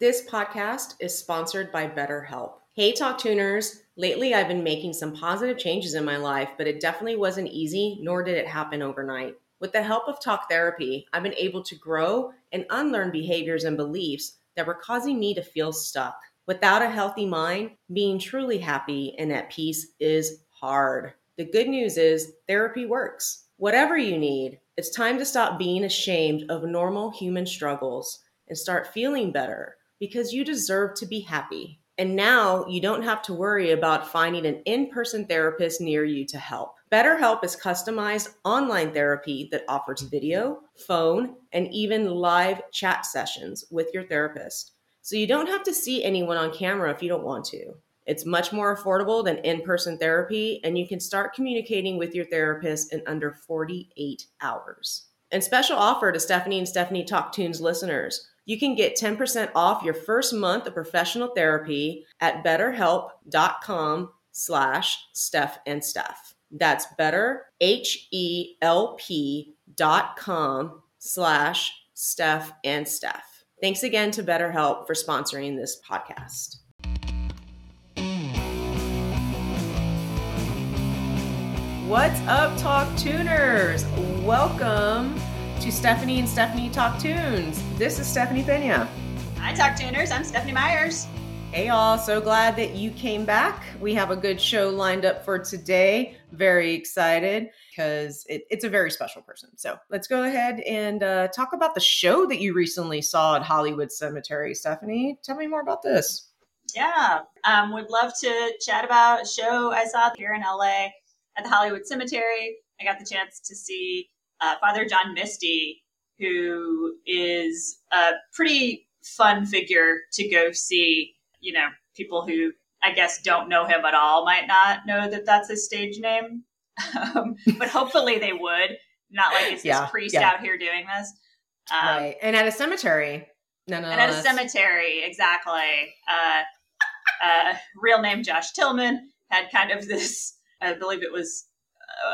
This podcast is sponsored by BetterHelp. Hey, Talk Tuners. Lately, I've been making some positive changes in my life, but it definitely wasn't easy, nor did it happen overnight. With the help of talk therapy, I've been able to grow and unlearn behaviors and beliefs that were causing me to feel stuck. Without a healthy mind, being truly happy and at peace is hard. The good news is therapy works. Whatever you need, it's time to stop being ashamed of normal human struggles and start feeling better because you deserve to be happy. And now you don't have to worry about finding an in person therapist near you to help. BetterHelp is customized online therapy that offers video, phone, and even live chat sessions with your therapist. So you don't have to see anyone on camera if you don't want to. It's much more affordable than in person therapy, and you can start communicating with your therapist in under 48 hours. And special offer to Stephanie and Stephanie Talk Tunes listeners you can get 10% off your first month of professional therapy at betterhelp.com slash Steph and Steph. That's better, H-E-L-P dot com slash Steph and Steph. Thanks again to BetterHelp for sponsoring this podcast. What's up, Talk Tuners? Welcome to Stephanie and Stephanie Talk Tunes. This is Stephanie Pena. Hi, Talk Tuners. I'm Stephanie Myers. Hey, y'all. So glad that you came back. We have a good show lined up for today. Very excited because it, it's a very special person. So let's go ahead and uh, talk about the show that you recently saw at Hollywood Cemetery. Stephanie, tell me more about this. Yeah, um, would love to chat about a show I saw here in LA at the Hollywood Cemetery. I got the chance to see uh, Father John Misty, who is a pretty fun figure to go see. You know, people who I guess don't know him at all might not know that that's his stage name, um, but hopefully they would. Not like it's yeah, this priest yeah. out here doing this. Um, right, and at a cemetery. No, no, and at a cemetery, exactly. Uh, uh, real name Josh Tillman had kind of this. I believe it was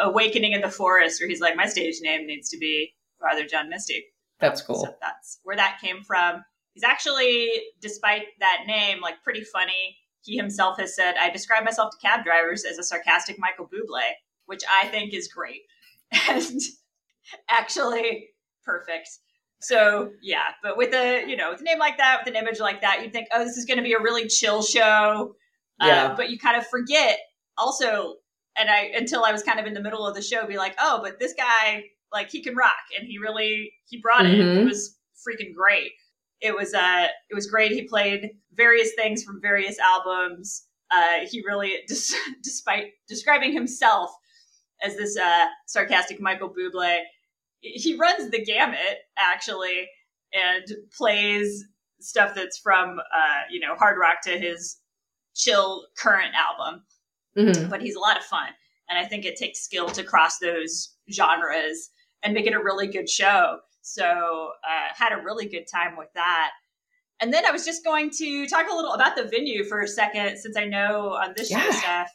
Awakening in the Forest, where he's like, my stage name needs to be Father John Misty. That's cool. So that's where that came from. He's actually, despite that name, like pretty funny. He himself has said, I describe myself to cab drivers as a sarcastic Michael Bublé, which I think is great and actually perfect. So yeah, but with a you know with a name like that, with an image like that, you'd think, oh, this is going to be a really chill show. Yeah. Uh, but you kind of forget also and I until I was kind of in the middle of the show, be like, oh, but this guy like he can rock, and he really he brought it. Mm-hmm. It was freaking great. It was uh it was great. He played various things from various albums. Uh, he really, dis- despite describing himself as this uh, sarcastic Michael Bublé, he runs the gamut actually, and plays stuff that's from uh, you know hard rock to his chill current album mm-hmm. but he's a lot of fun. And I think it takes skill to cross those genres and make it a really good show. So uh, had a really good time with that. And then I was just going to talk a little about the venue for a second, since I know on this yeah. show stuff,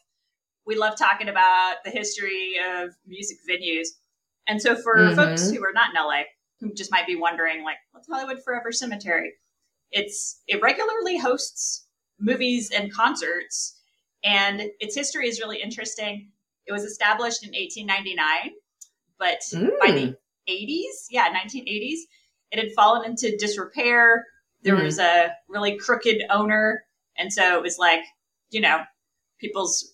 we love talking about the history of music venues. And so for mm-hmm. folks who are not in LA, who just might be wondering, like, what's Hollywood Forever Cemetery? It's it regularly hosts movies and concerts and its history is really interesting. It was established in 1899, but mm. by the 80s, yeah, 1980s, it had fallen into disrepair. There mm-hmm. was a really crooked owner. And so it was like, you know, people's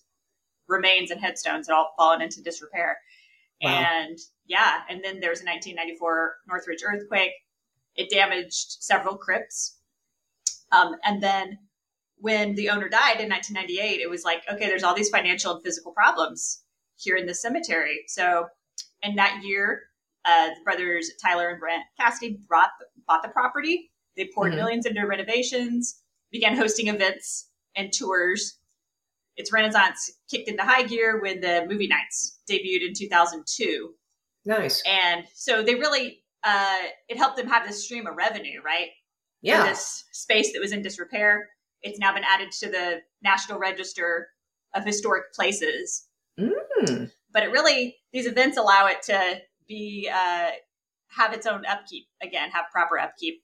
remains and headstones had all fallen into disrepair. Wow. And yeah, and then there was a 1994 Northridge earthquake. It damaged several crypts. Um, and then when the owner died in 1998, it was like, okay, there's all these financial and physical problems here in the cemetery. So, in that year, uh, the brothers Tyler and Brent Cassity brought, bought the property. They poured mm-hmm. millions into renovations, began hosting events and tours. Its renaissance kicked into high gear when the movie nights debuted in 2002. Nice. And so they really, uh, it helped them have this stream of revenue, right? Yeah. For this space that was in disrepair. It's now been added to the National Register of Historic Places. Mm. But it really, these events allow it to be, uh, have its own upkeep again, have proper upkeep.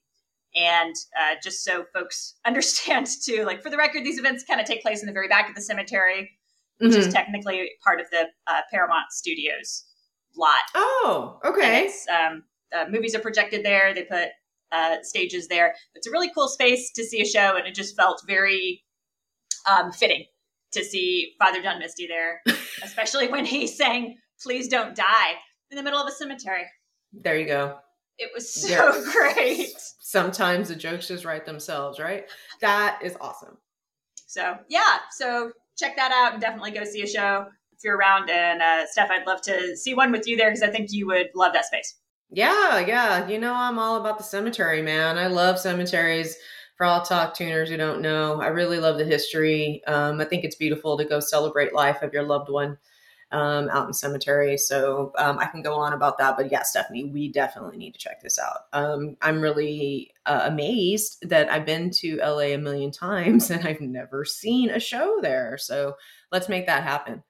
And uh, just so folks understand too, like for the record, these events kind of take place in the very back of the cemetery, which mm-hmm. is technically part of the uh, Paramount Studios lot. Oh, okay. Um, uh, movies are projected there. They put uh, stages there. It's a really cool space to see a show, and it just felt very um, fitting to see Father John Misty there, especially when he sang "Please Don't Die" in the middle of a cemetery. There you go. It was so great. Sometimes the jokes just write themselves, right? That is awesome. So yeah, so check that out and definitely go see a show if you're around. And uh, Steph, I'd love to see one with you there because I think you would love that space. Yeah, yeah. You know, I'm all about the cemetery, man. I love cemeteries. For all talk tuners who don't know, I really love the history. Um, I think it's beautiful to go celebrate life of your loved one um, out in cemetery. So um, I can go on about that. But yeah, Stephanie, we definitely need to check this out. Um, I'm really uh, amazed that I've been to LA a million times and I've never seen a show there. So let's make that happen.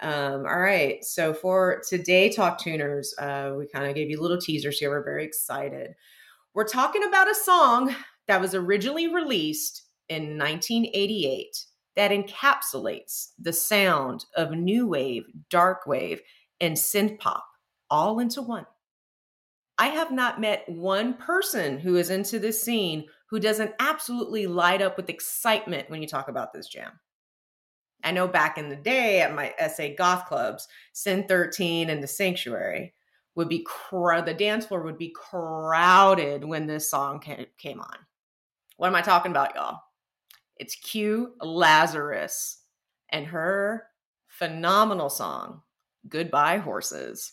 Um, all right. So for today, Talk Tuners, uh, we kind of gave you little teasers here. We're very excited. We're talking about a song that was originally released in 1988 that encapsulates the sound of new wave, dark wave, and synth pop all into one. I have not met one person who is into this scene who doesn't absolutely light up with excitement when you talk about this jam. I know back in the day at my SA goth clubs, Sin 13 and the Sanctuary would be the dance floor would be crowded when this song came on. What am I talking about, y'all? It's Q Lazzarus and her phenomenal song, Goodbye Horses.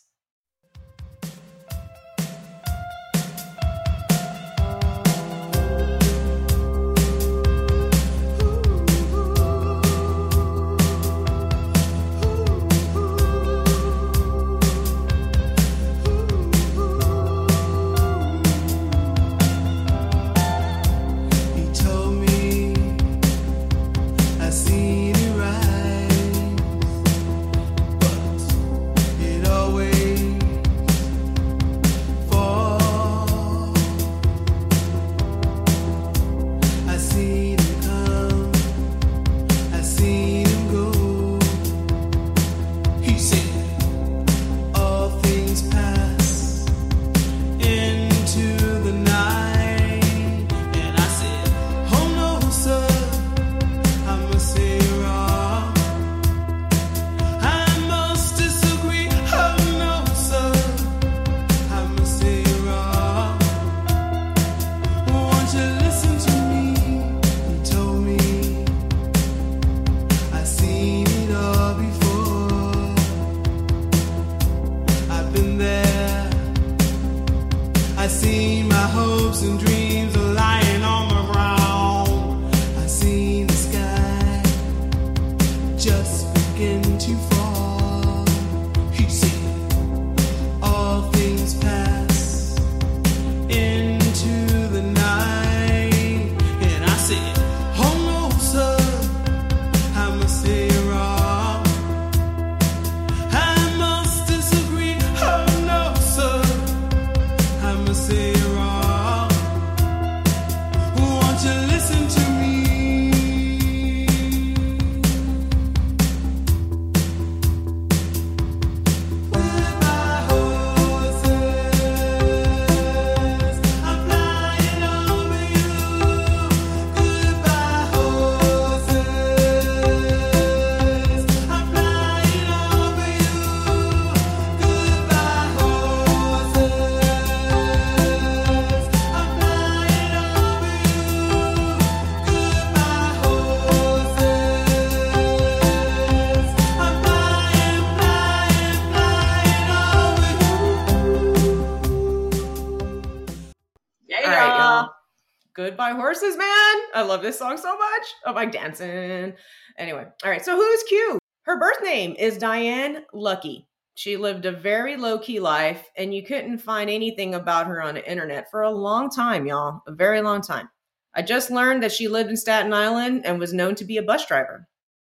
Horses, man. I love this song so much. I'm like dancing. Anyway, all right. So who's Q? Her birth name is Diane Luckey. She lived a very low key life, and you couldn't find anything about her on the internet for a long time, y'all. A very long time. I just learned that she lived in Staten Island and was known to be a bus driver.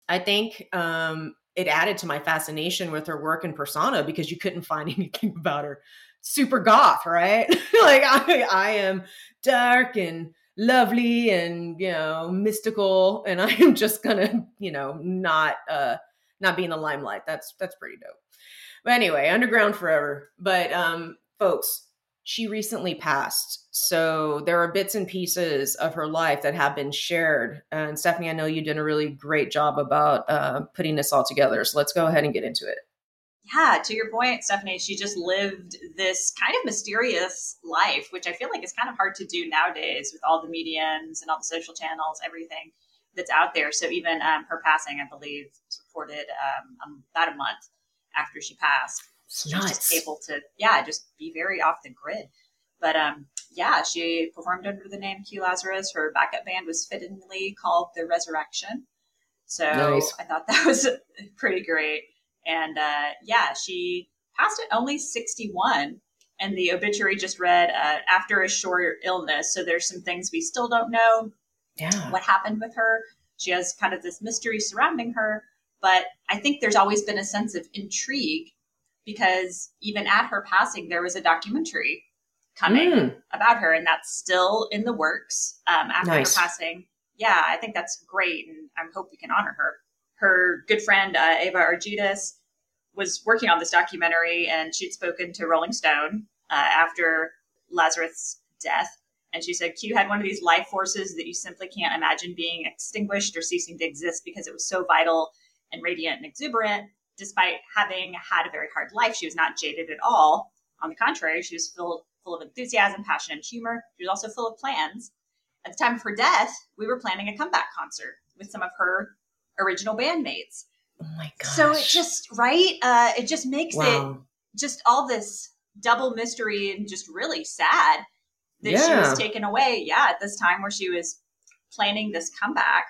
I think um, it added to my fascination with her work and persona because you couldn't find anything about her. Super goth, right? like I, I am dark and lovely and you know mystical, and I am just gonna you know not uh not be in the limelight. That's that's pretty dope. But anyway, underground forever. But um, folks, she recently passed. So there are bits and pieces of her life that have been shared. And Stephanie, I know you did a really great job about uh, putting this all together. So let's go ahead and get into it. Yeah, to your point, Stephanie, she just lived this kind of mysterious life, which I feel like is kind of hard to do nowadays with all the mediums and all the social channels, everything that's out there. So even um, her passing, I believe, was reported um, about a month after she passed. She was just able to, yeah, just be very off the grid. But um, yeah, she performed under the name Q Lazzarus. Her backup band was fittingly called The Resurrection. So nice. I thought that was pretty great. And uh, yeah, she passed at only 61. And the obituary just read uh, after a short illness. So there's some things we still don't know. Yeah. What happened with her? She has kind of this mystery surrounding her. But I think there's always been a sense of intrigue because even at her passing, there was a documentary coming mm. about her, and that's still in the works um, after nice. her passing. Yeah, I think that's great, and I hope we can honor her. Her good friend uh, Ava Aridjis was working on this documentary, and she'd spoken to Rolling Stone uh, after Lazzarus' death, and she said Q had one of these life forces that you simply can't imagine being extinguished or ceasing to exist because it was so vital and radiant and exuberant. Despite having had a very hard life, she was not jaded at all. On the contrary, she was filled full of enthusiasm, passion, and humor. She was also full of plans. At the time of her death, we were planning a comeback concert with some of her original bandmates. Oh my god! So it just right, uh, it just makes wow. it just all this double mystery and just really sad that yeah. she was taken away. Yeah, at this time where she was planning this comeback.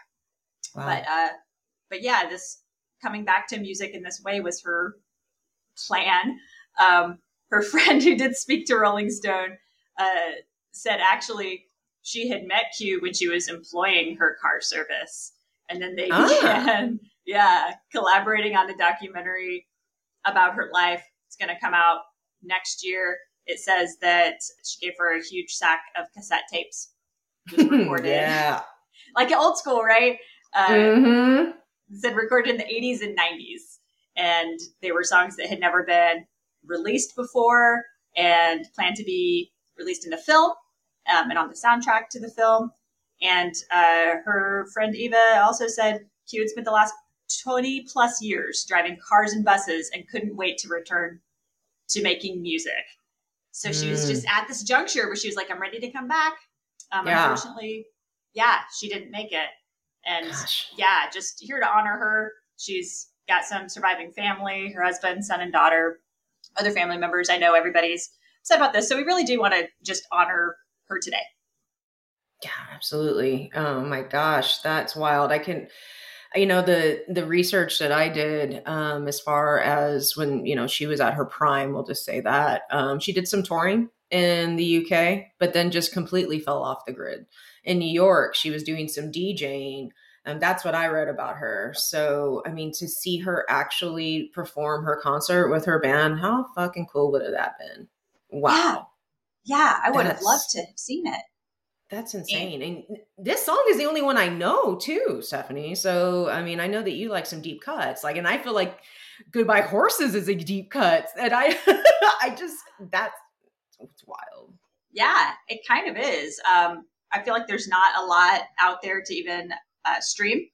Wow. But uh, but yeah, this coming back to music in this way was her plan. Um, her friend who did speak to Rolling Stone uh, said actually she had met Q when she was employing her car service. And then they ah. began, yeah, collaborating on a documentary about her life. It's going to come out next year. It says that she gave her a huge sack of cassette tapes. recorded. yeah. Like old school, right? Uh, mm-hmm. Said recorded in the 80s and 90s. And they were songs that had never been released before and planned to be released in a film um, and on the soundtrack to the film. And uh, her friend Eva also said Q had spent the last 20 plus years driving cars and buses and couldn't wait to return to making music. So mm. she was just mm. at this juncture where she was like, I'm ready to come back. Um, yeah. Unfortunately, yeah, she didn't make it. And Gosh. yeah, just here to honor her. She's got some surviving family, her husband, son, and daughter other family members. I know everybody's said about this. So we really do want to just honor her today. Yeah, absolutely. Oh my gosh, that's wild. I can you know the the research that I did um as far as when, you know, she was at her prime, we'll just say that. Um she did some touring in the UK, but then just completely fell off the grid. In New York, she was doing some DJing and that's what I read about her. So, I mean, to see her actually perform her concert with her band, how fucking cool would have that been? Wow. Yeah, yeah I would have loved to have seen it. That's insane. And, and this song is the only one I know too, Stephanie. So, I mean, I know that you like some deep cuts. Like, and I feel like Goodbye Horses is a deep cut. And I, I just, that's, it's wild. Yeah, it kind of is. Um, I feel like there's not a lot out there to even uh, stream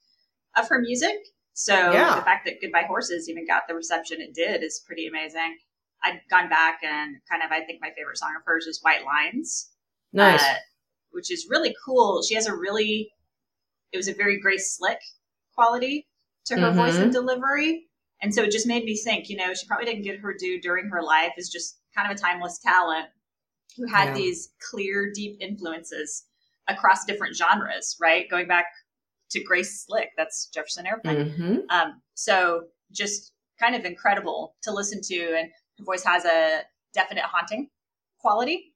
of her music. So yeah. the fact that Goodbye Horses even got the reception it did is pretty amazing. I'd gone back and kind of, I think my favorite song of hers is White Lines. Nice. Uh, which is really cool. She has a really, it was a very Grace Slick quality to her mm-hmm. voice and delivery. And so it just made me think, you know, she probably didn't get her due during her life as just kind of a timeless talent who had yeah. these clear, deep influences across different genres, right? Going back to Grace Slick, that's Jefferson Airplane. Mm-hmm. Um, so just kind of incredible to listen to, and her voice has a definite haunting quality.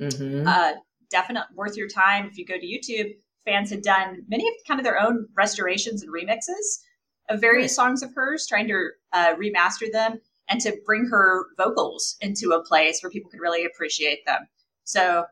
Mm-hmm. Uh, definite worth your time if you go to YouTube. Fans had done many of kind of their own restorations and remixes of various songs of hers, trying to uh, remaster them and to bring her vocals into a place where people could really appreciate them. So,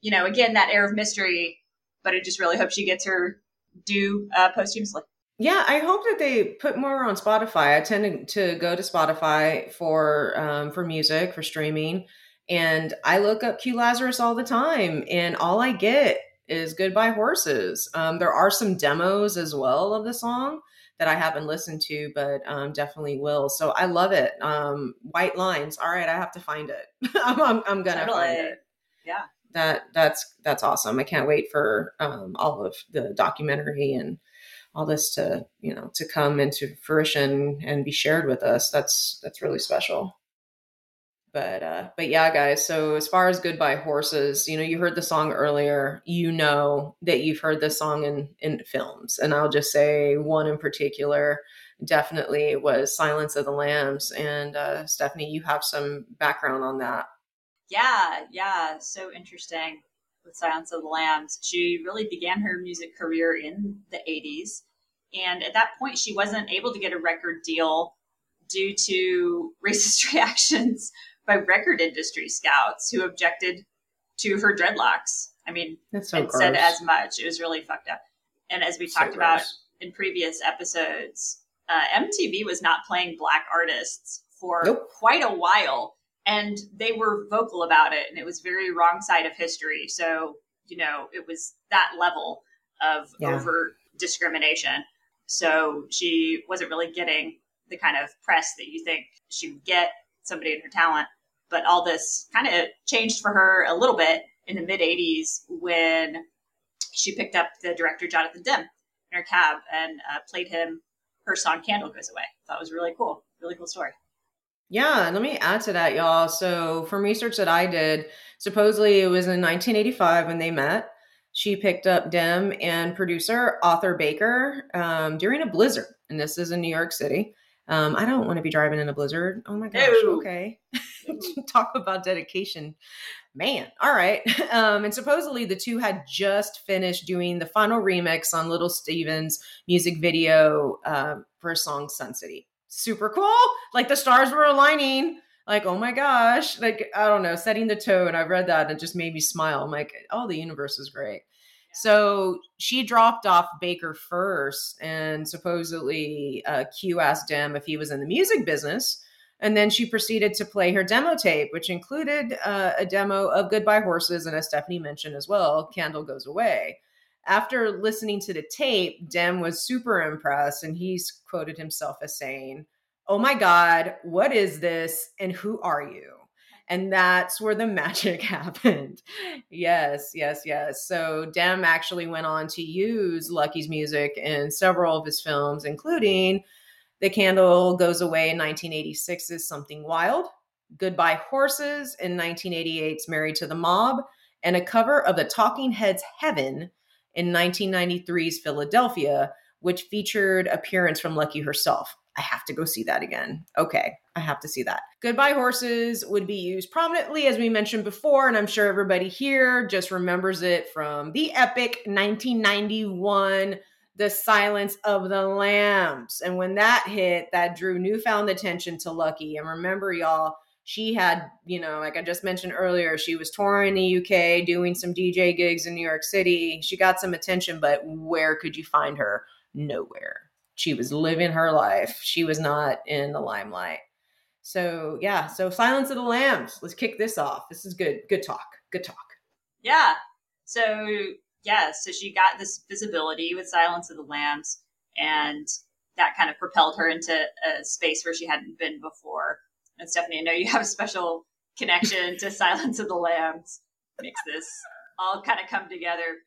you know, again, that air of mystery, but I just really hope she gets her due uh, posthumously. Yeah, I hope that they put more on Spotify. I tend to, to go to Spotify for um, for music for streaming, and I look up Q Lazzarus all the time, and all I get is "Goodbye Horses." Um, there are some demos as well of the song that I haven't listened to, but um, definitely will. So I love it. Um, White Lines. All right, I have to find it. I'm, I'm, I'm, gonna Totally. find it. Yeah. That that's that's awesome. I can't wait for um, all of the documentary and all this to you know to come into fruition and be shared with us. That's that's really special. But uh, but yeah, guys. So as far as "Goodbye Horses," you know, you heard the song earlier. You know that you've heard this song in in films, and I'll just say one in particular definitely was "Silence of the Lambs." And uh, Stephanie, you have some background on that. Yeah, yeah, so interesting with Silence of the Lambs. She really began her music career in the 80s. And at that point, she wasn't able to get a record deal due to racist reactions by record industry scouts who objected to her dreadlocks. I mean, That's so and gross. said as much. It was really fucked up. And as we So talked about in previous episodes, uh, MTV was not playing black artists for Nope. quite a while, and they were vocal about it, and it was very wrong side of history. So you know, it was that level of Yeah. overt discrimination. So she wasn't really getting the kind of press that you think she would get somebody in her talent. But all this kind of changed for her a little bit in the mid 80s when she picked up the director Jonathan Demme in her cab and uh, played him her song Candle Goes Away. It was really cool. Really cool story. Yeah, let me add to that, y'all. So, from research that I did, supposedly it was in 1985 when they met. She picked up Demme and producer Arthur Baker um, during a blizzard, and this is in New York City. Um, I don't want to be driving in a blizzard. Oh my gosh. Okay. Talk about dedication. Man. All right. Um, and supposedly the two had just finished doing the final remix on Little Steven's music video um, for a song Sun City. Super cool. Like the stars were aligning. Like, oh my gosh. Like, I don't know, setting the tone. I read that and it just made me smile. I'm like, oh, the universe is great. So she dropped off Baker first, and supposedly uh, Q asked Demme if he was in the music business. And then she proceeded to play her demo tape, which included uh, a demo of Goodbye Horses, and as Stephanie mentioned as well, Candle Goes Away. After listening to the tape, Demme was super impressed, and he's quoted himself as saying, Oh my God, what is this? And who are you? And that's where the magic happened. Yes, yes, yes. So Demme actually went on to use Luckey's music in several of his films, including The Candle Goes Away in 1986's Something Wild, Goodbye Horses in 1988's Married to the Mob, and a cover of the Talking Heads Heaven in 1993's Philadelphia, which featured appearance from Lucky herself. I have to go see that again. Okay, I have to see that. Goodbye Horses would be used prominently, as we mentioned before, and I'm sure everybody here just remembers it from the epic 1991 The Silence of the Lambs. And when that hit, that drew newfound attention to Luckey. And remember, y'all, she had, you know, like I just mentioned earlier, she was touring the UK, doing some DJ gigs in New York City. She got some attention, but where could you find her? Nowhere. She was living her life. She was not in the limelight. So, yeah, so Silence of the Lambs. Let's kick this off. This is good. Good talk. Good talk. Yeah. So yeah, so she got this visibility with Silence of the Lambs, and that kind of propelled her into a space where she hadn't been before. And Stephanie, I know you have a special connection to Silence of the Lambs. Makes this all kind of come together.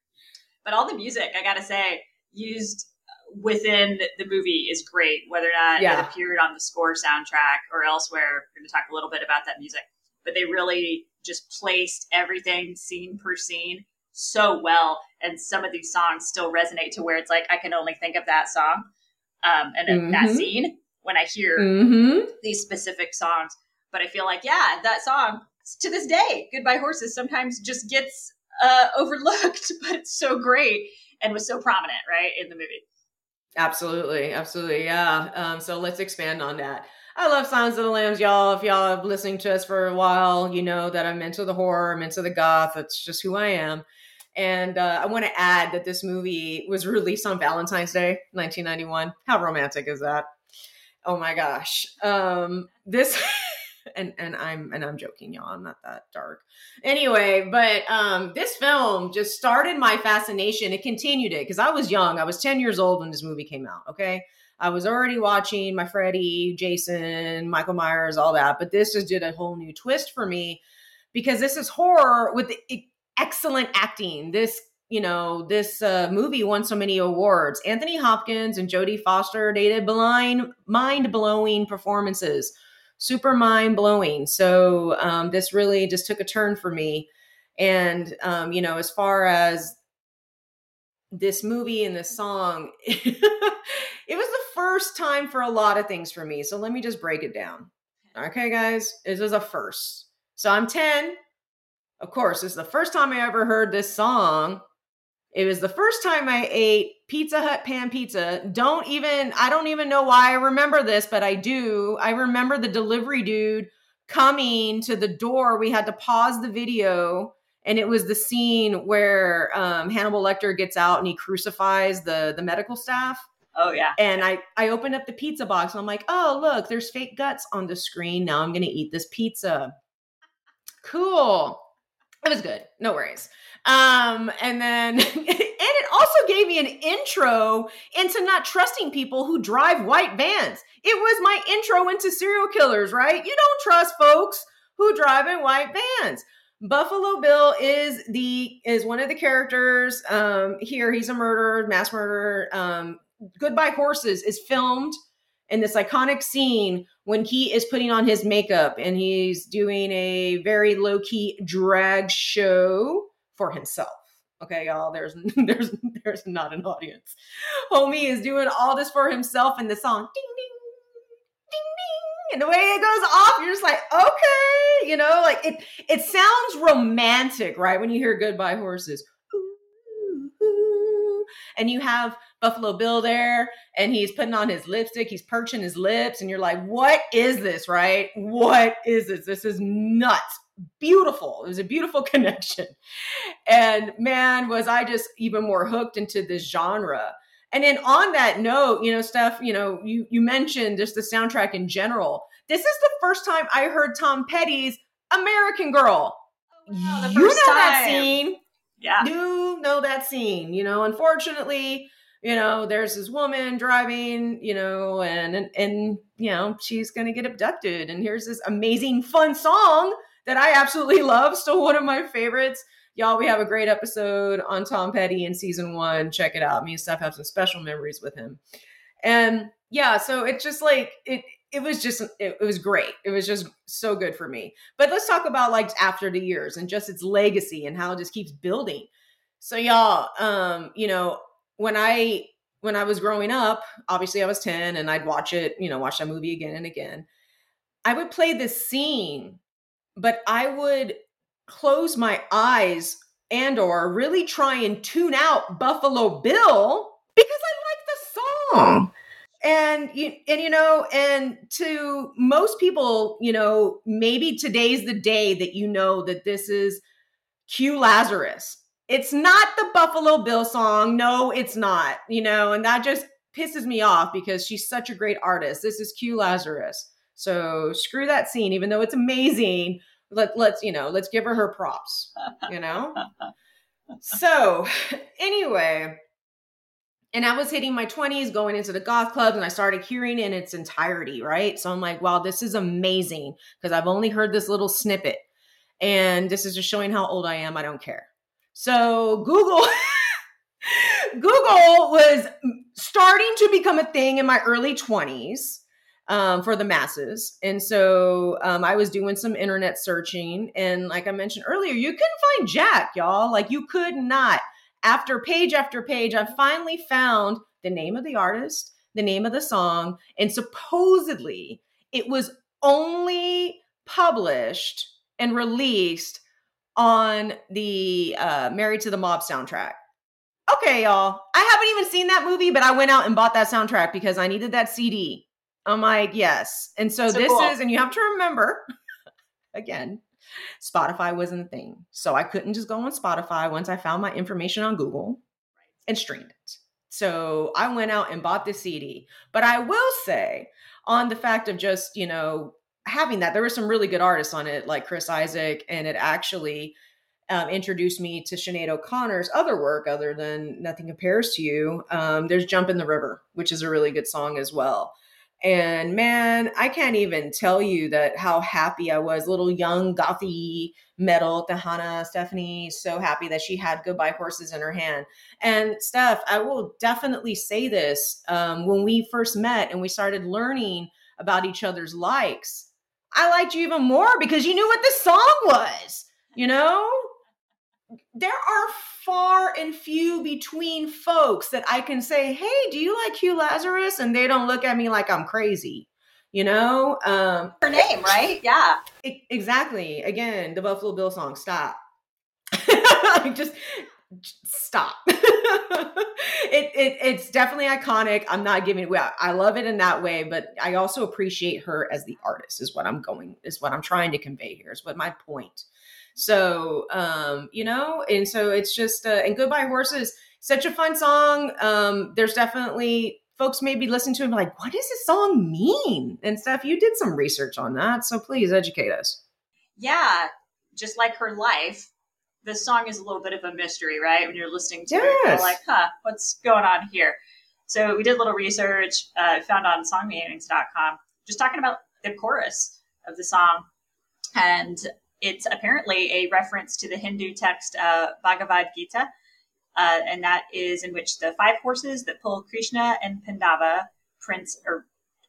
But all the music, I gotta say, used within the movie is great, whether or not Yeah. it appeared on the score soundtrack or elsewhere. We're going to talk a little bit about that music. But they really just placed everything scene per scene so well. And some of these songs still resonate to where it's like I can only think of that song um, and mm-hmm. that scene when I hear mm-hmm. these specific songs. But I feel like, yeah, that song to this day, Goodbye Horses, sometimes just gets uh, overlooked, but it's so great and was so prominent, right, in the movie. Absolutely, absolutely, yeah. Um, so let's expand on that. I love Silence of the Lambs, y'all. If y'all have listening to us for a while, you know that I'm into the horror, I'm into the goth. That's just who I am. And uh, I want to add that this movie was released on Valentine's Day, 1991. How romantic is that? Oh my gosh. Um, this and and I'm and I'm joking, y'all. I'm not that dark. Anyway, but um, this film just started my fascination. It continued it because I was young. I was 10 years old when this movie came out. Okay. I was already watching my Freddy, Jason, Michael Myers, all that, but this just did a whole new twist for me because this is horror with excellent acting. This you know, this uh, movie won so many awards. Anthony Hopkins and Jodie Foster did blind, mind blowing performances super mind blowing. So um, this really just took a turn for me. And, um, you know, as far as this movie and this song, it was the first time for a lot of things for me. So let me just break it down. Okay, guys, this is a first. So I'm 10. Of course, this is the first time I ever heard this song it was the first time I ate Pizza Hut pan pizza. Don't even, I don't even know why I remember this, but I do. I remember the delivery dude coming to the door. We had to pause the video. And it was the scene where um, Hannibal Lecter gets out and he crucifies the, the medical staff. Oh yeah. And I I opened up the pizza box and I'm like, oh look, there's fake guts on the screen. Now I'm gonna eat this pizza. Cool. It was good. No worries. Um, and then, and it also gave me an intro into not trusting people who drive white vans. It was my intro into serial killers, right? You don't trust folks who drive in white vans. Buffalo Bill is the is one of the characters um, here. He's a murderer, mass murderer. Um, Goodbye Horses is filmed in this iconic scene when he is putting on his makeup and he's doing a very low key drag show for himself. Okay, y'all, there's there's there's not an audience. Homie is doing all this for himself in the song ding ding ding ding and the way it goes off, you're just like, okay, you know, like it it sounds romantic, right? When you hear goodbye horses. And you have Buffalo Bill there, and he's putting on his lipstick, he's perching his lips, and you're like, what is this, right? What is this? This is nuts beautiful. It was a beautiful connection. And man, was I just even more hooked into this genre. And then on that note, you know, Steph, you know, you you mentioned just the soundtrack in general. This is the first time I heard Tom Petty's American Girl. Oh, wow, you know time. that scene. Yeah. Know that scene. You know, unfortunately, you know, there's this woman driving, you know, and and, and you know, she's gonna get abducted. And here's this amazing fun song that I absolutely love. Still one of my favorites. Y'all, we have a great episode on Tom Petty in season one. Check it out. Me and Steph have some special memories with him. And yeah, so it's just like it it was just it, was great. It was just so good for me. But let's talk about like after the years and just its legacy and how it just keeps building. So y'all, um, you know, when I when I was growing up, obviously I was 10 and I'd watch it, you know, watch that movie again and again. I would play this scene but I would close my eyes and or really try and tune out Buffalo Bill because I like the song. And you and you know, and to most people, you know, maybe today's the day that you know that this is Q Lazzarus. It's not the Buffalo Bill song. No, it's not. You know, and that just pisses me off because she's such a great artist. This is Q Lazzarus. So screw that scene, even though it's amazing. Let let's you know, let's give her her props. You know. so anyway, and I was hitting my 20s, going into the goth clubs, and I started hearing in its entirety, right? So I'm like, wow, this is amazing because I've only heard this little snippet. And this is just showing how old I am. I don't care. So Google Google was starting to become a thing in my early 20s um, for the masses. And so um, I was doing some internet searching. And like I mentioned earlier, you couldn't find Jack, y'all. Like you could not. After page after page, I finally found the name of the artist, the name of the song, and supposedly it was only published and released on the uh, Married to the Mob soundtrack. Okay, y'all. I haven't even seen that movie, but I went out and bought that soundtrack because I needed that CD. I'm like, yes. And so, so this cool. is, and you have to remember, again, Spotify wasn't a thing. So I couldn't just go on Spotify once I found my information on Google and streamed it. So I went out and bought the CD. But I will say, on the fact of just, you know, having that, there were some really good artists on it, like Chris Isaak and it actually um, introduced me to Sinead O'Connor's other work other than Nothing Compares to You. Um, there's Jump in the River, which is a really good song as well. And man, I can't even tell you that how happy I was. Little young gothy metal Hannah Stephanie, so happy that she had Goodbye Horses in her hand. And Steph, I will definitely say this. Um, when we first met and we started learning about each other's likes, I liked you even more because you knew what this song was, you know? there are far and few between folks that I can say, "Hey, do you like Q Lazzarus?" and they don't look at me like I'm crazy. You know, um, her name, right? Yeah, it, exactly. Again, the Buffalo Bill song. Stop. just stop. it, it it's definitely iconic. I'm not giving it. away. I love it in that way, but I also appreciate her as the artist. Is what I'm going. Is what I'm trying to convey here. Is what my point so, um, you know, and so it's just, uh, and Goodbye Horses, such a fun song. Um, there's definitely folks maybe listen to it like, what does this song mean? And stuff. You did some research on that. So please educate us. Yeah. Just like her life, the song is a little bit of a mystery, right? When you're listening to yes. it, you're like, huh, what's going on here? So we did a little research, uh, found on songmeanings.com, just talking about the chorus of the song. And it's apparently a reference to the Hindu text uh, Bhagavad Gita, uh, and that is in which the five horses that pull Krishna and Pandava, Prince or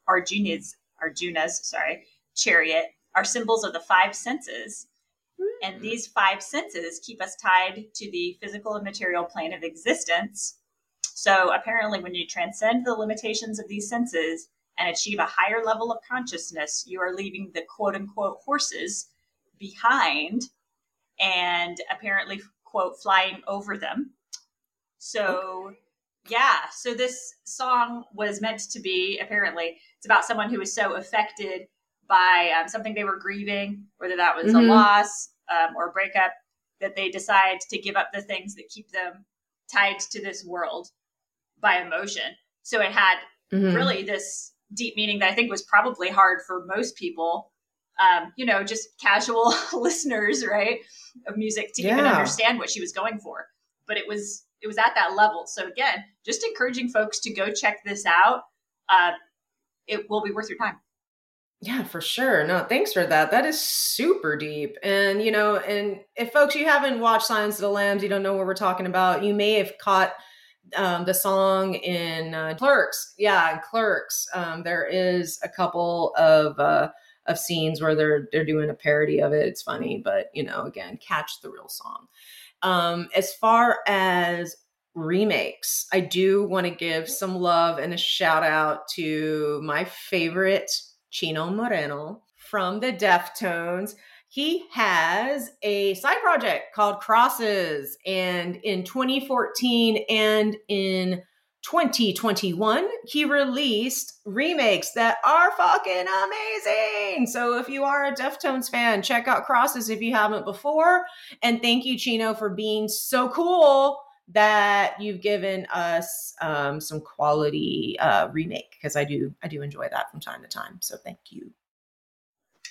Arjuna's Arjuna's sorry chariot, are symbols of the five senses. And these five senses keep us tied to the physical and material plane of existence. So apparently, when you transcend the limitations of these senses and achieve a higher level of consciousness, you are leaving the quote unquote horses behind and apparently, quote, flying over them. So, okay. yeah, so this song was meant to be apparently, it's about someone who was so affected by um, something they were grieving, whether that was mm-hmm. a loss um, or a breakup, that they decide to give up the things that keep them tied to this world by emotion. So it had mm-hmm. really this deep meaning that I think was probably hard for most people um, you know, just casual listeners, right, of music to yeah. even understand what she was going for. But it was it was at that level. So again, just encouraging folks to go check this out. Uh, it will be worth your time. Yeah, for sure. No, thanks for that. That is super deep. And, you know, and if folks, you haven't watched Silence of the Lambs, you don't know what we're talking about, you may have caught um, the song in uh, Clerks. Yeah, in Clerks. Um, there is a couple of uh, of scenes where they're they're doing a parody of it. It's funny, but you know, again, catch the real song. Um, as far as remakes, I do want to give some love and a shout out to my favorite Chino Moreno from the Deftones. He has a side project called Crosses, and in 2014 and in 2021, he released remakes that are fucking amazing. So if you are a Deftones fan, check out Crosses if you haven't before. And thank you, Chino, for being so cool that you've given us um, some quality uh, remake because I do I do enjoy that from time to time. So thank you.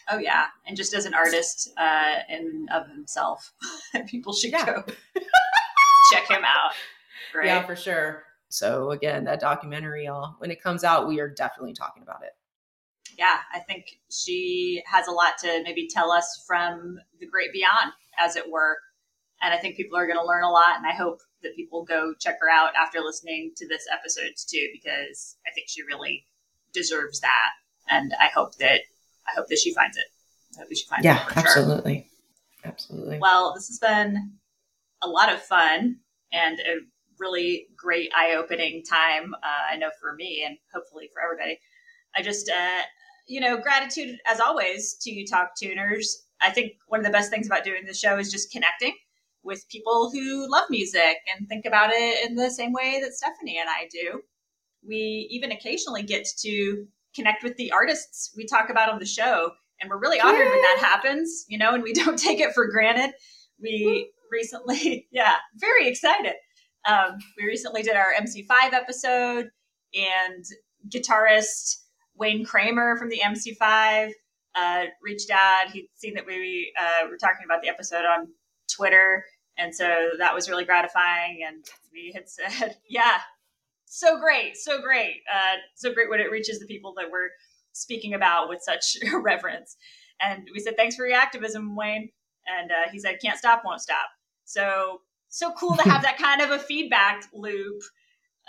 Oh yeah, and just as an artist uh, in of himself, people should yeah. go check him out. Right? Yeah, for sure. So again, that documentary, all when it comes out, we are definitely talking about it. Yeah, I think she has a lot to maybe tell us from the great beyond, as it were. And I think people are going to learn a lot. And I hope that people go check her out after listening to this episode too, because I think she really deserves that. and I hope that I hope that she finds it. I hope that she finds yeah, it. Yeah, absolutely, sure. absolutely. Well, this has been a lot of fun and a really great eye-opening time. Uh, I know for me, and hopefully for everybody. I just, uh, you know, gratitude as always to you, talk tuners. I think one of the best things about doing the show is just connecting with people who love music and think about it in the same way that Stephanie and I do. We even occasionally get to connect with the artists we talk about on the show. And we're really honored when that happens, you know, and we don't take it for granted. We recently, yeah, very excited. Um, we recently did our MC5 episode, and guitarist Wayne Kramer from the MC5 uh, reached out. He'd seen that we uh, were talking about the episode on Twitter, and so that was really gratifying. And we had said, "Yeah, so great, so great, uh, so great when it reaches the people that we're speaking about with such reverence." And we said, "Thanks for your activism, Wayne." And uh, he said, "Can't stop, won't stop." So so cool to have that kind of a feedback loop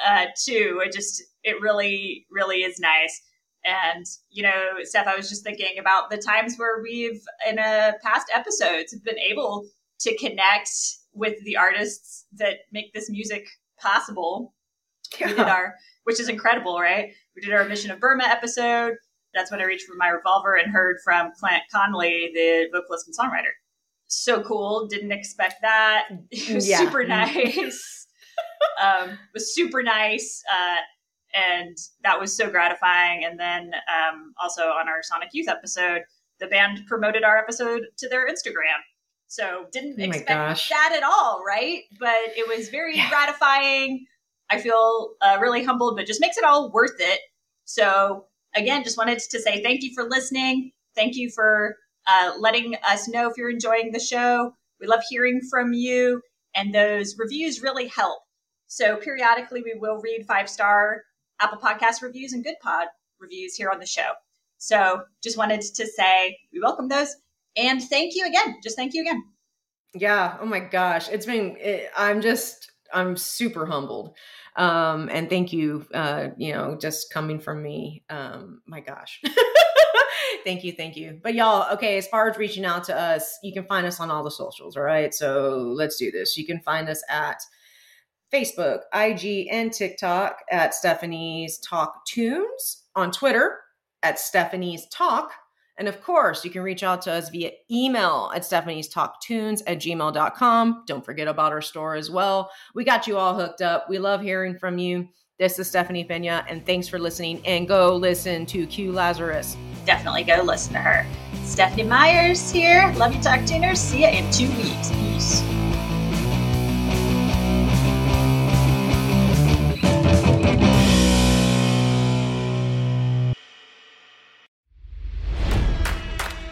uh, too. It just it really really is nice. And you know, Steph, I was just thinking about the times where we've in a past episodes been able to connect with the artists that make this music possible. Yeah. We did our, which is incredible, right? We did our Mission of Burma episode. That's when I reached for my revolver and heard from Clint Conley, the vocalist and songwriter so cool. Didn't expect that. It was yeah. super nice. um, was super nice. Uh, and that was so gratifying. And then um, also on our Sonic Youth episode, the band promoted our episode to their Instagram. So didn't oh expect that at all, right? But it was very yeah. gratifying. I feel uh, really humbled, but just makes it all worth it. So again, just wanted to say thank you for listening. Thank you for uh, letting us know if you're enjoying the show. We love hearing from you, and those reviews really help. So periodically, we will read five star Apple Podcast reviews and Good Pod reviews here on the show. So just wanted to say we welcome those and thank you again. Just thank you again. Yeah. Oh my gosh. It's been, it, I'm just, I'm super humbled. Um, and thank you, uh, you know, just coming from me. Um, my gosh. thank you, thank you. But y'all, okay, as far as reaching out to us, you can find us on all the socials, all right? So let's do this. You can find us at Facebook, IG, and TikTok at Stephanie's Talk Tunes, on Twitter at Stephanie's Talk. And of course, you can reach out to us via email at Stephanie's Talk Tunes at gmail.com. Don't forget about our store as well. We got you all hooked up. We love hearing from you. This is Stephanie Pena, and thanks for listening. And go listen to Q Lazzarus. Definitely go listen to her. Stephanie Myers here. Love you, Talk Tuners. See you in two weeks. Peace.